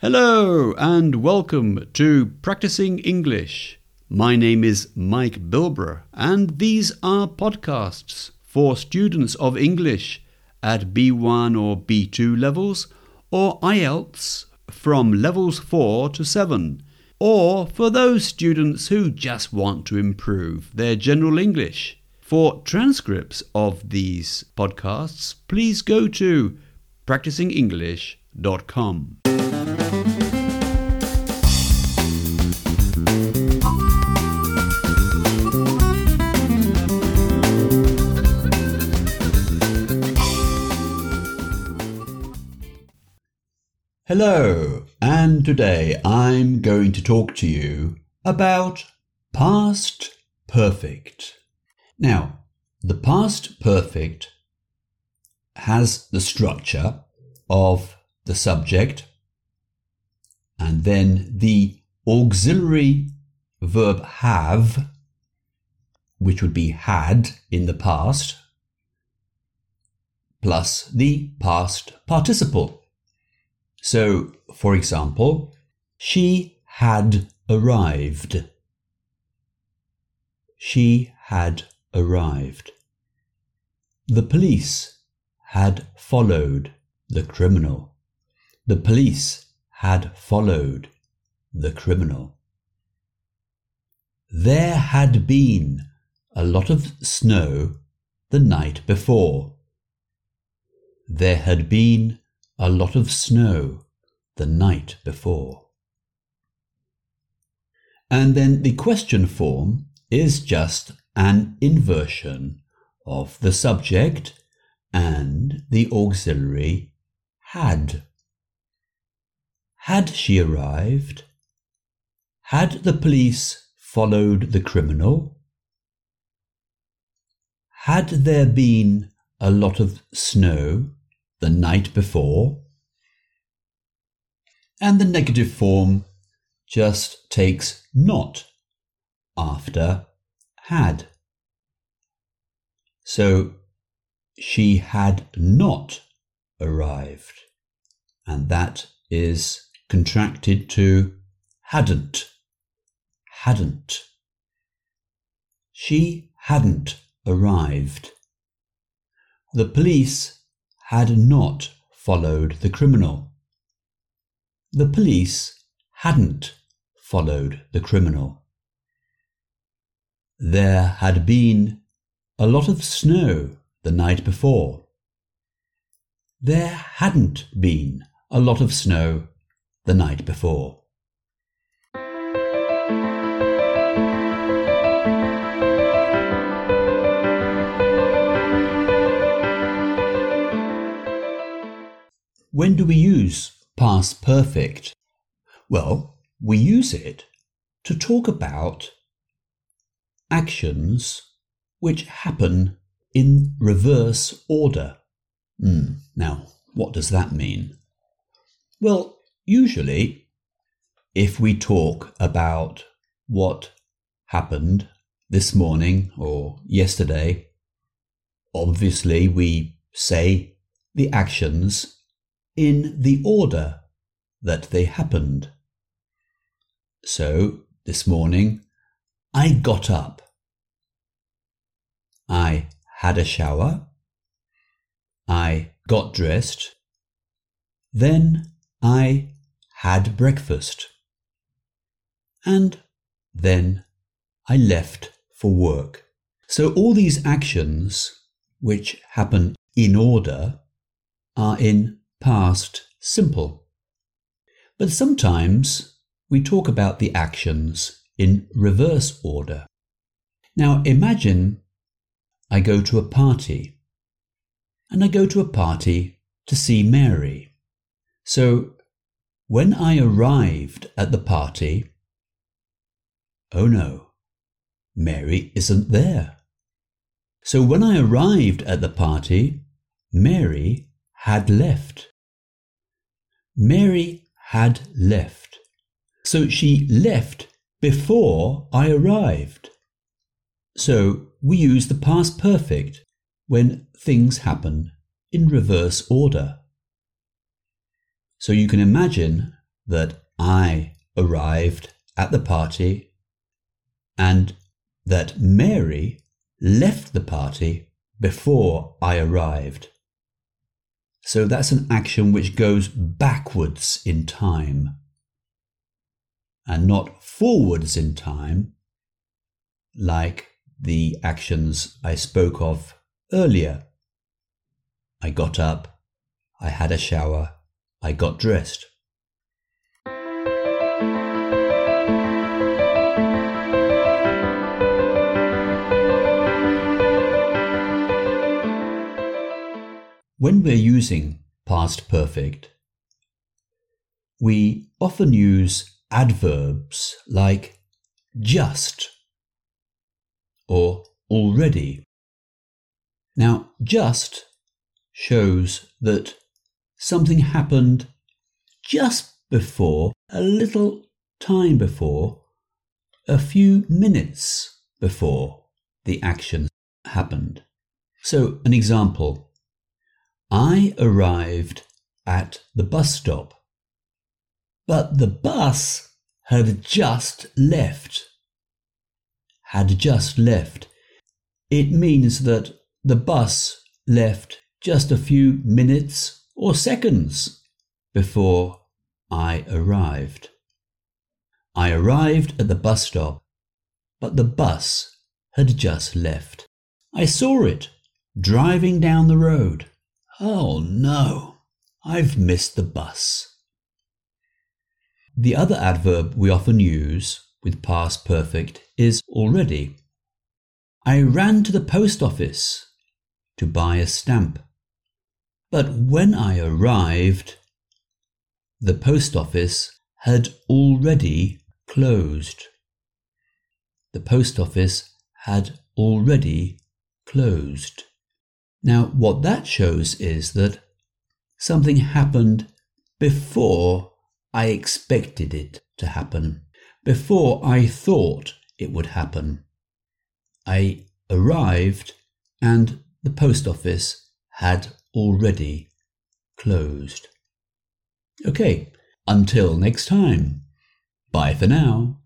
Hello and welcome to Practising English. My name is Mike Bilbrough, and these are podcasts for students of English at B1 or B2 levels or IELTS from levels 4 to 7, or for those students who just want to improve their general English. For transcripts of these podcasts, please go to practisingenglish.com. Hello, and today I'm going to talk to you about past perfect. Now, the past perfect has the structure of the subject and then the auxiliary verb have, which would be had in the past, plus the past participle. So, for example, she had arrived. She had arrived. The police had followed the criminal. The police had followed the criminal. There had been a lot of snow the night before. There had been a lot of snow the night before. And then the question form is just an inversion of the subject and the auxiliary had. Had she arrived? Had the police followed the criminal? Had there been a lot of snow the night before? And the negative form just takes not after had. So she had not arrived, and that is contracted to hadn't. Hadn't. She hadn't arrived. The police had not followed the criminal. The police hadn't followed the criminal. There had been a lot of snow the night before. There hadn't been a lot of snow the night before. When do we use past perfect? Well, we use it to talk about actions which happen in reverse order. Mm, now, what does that mean? Well, usually, if we talk about what happened this morning or yesterday, obviously we say the actions in the order that they happened. So, this morning, I got up. I had a shower. I got dressed. Then I had breakfast. And then I left for work. So all these actions, which happen in order, are in past simple. But sometimes we talk about the actions in reverse order. Now imagine I go to a party, and I go to a party to see Mary. So when I arrived at the party, oh no, Mary isn't there. So when I arrived at the party, Mary had left. Mary had left. So she left before I arrived. So we use the past perfect when things happen in reverse order. So you can imagine that I arrived at the party and that Mary left the party before I arrived. So that's an action which goes backwards in time and not forwards in time, like the actions I spoke of earlier. I got up, I had a shower, I got dressed. When we're using past perfect, we often use adverbs like just or already. Now, just shows that something happened just before, a little time before, a few minutes before the action happened. So, an example I arrived at the bus stop, but the bus had just left. Had just left. It means that the bus left just a few minutes or seconds before I arrived. I arrived at the bus stop, but the bus had just left. I saw it driving down the road. Oh no, I've missed the bus. The other adverb we often use with past perfect is already. I ran to the post office to buy a stamp. But when I arrived, the post office had already closed. The post office had already closed. Now, what that shows is that something happened before I expected it to happen, before I thought it would happen. I arrived and the post office had already closed. Okay, until next time. Bye for now.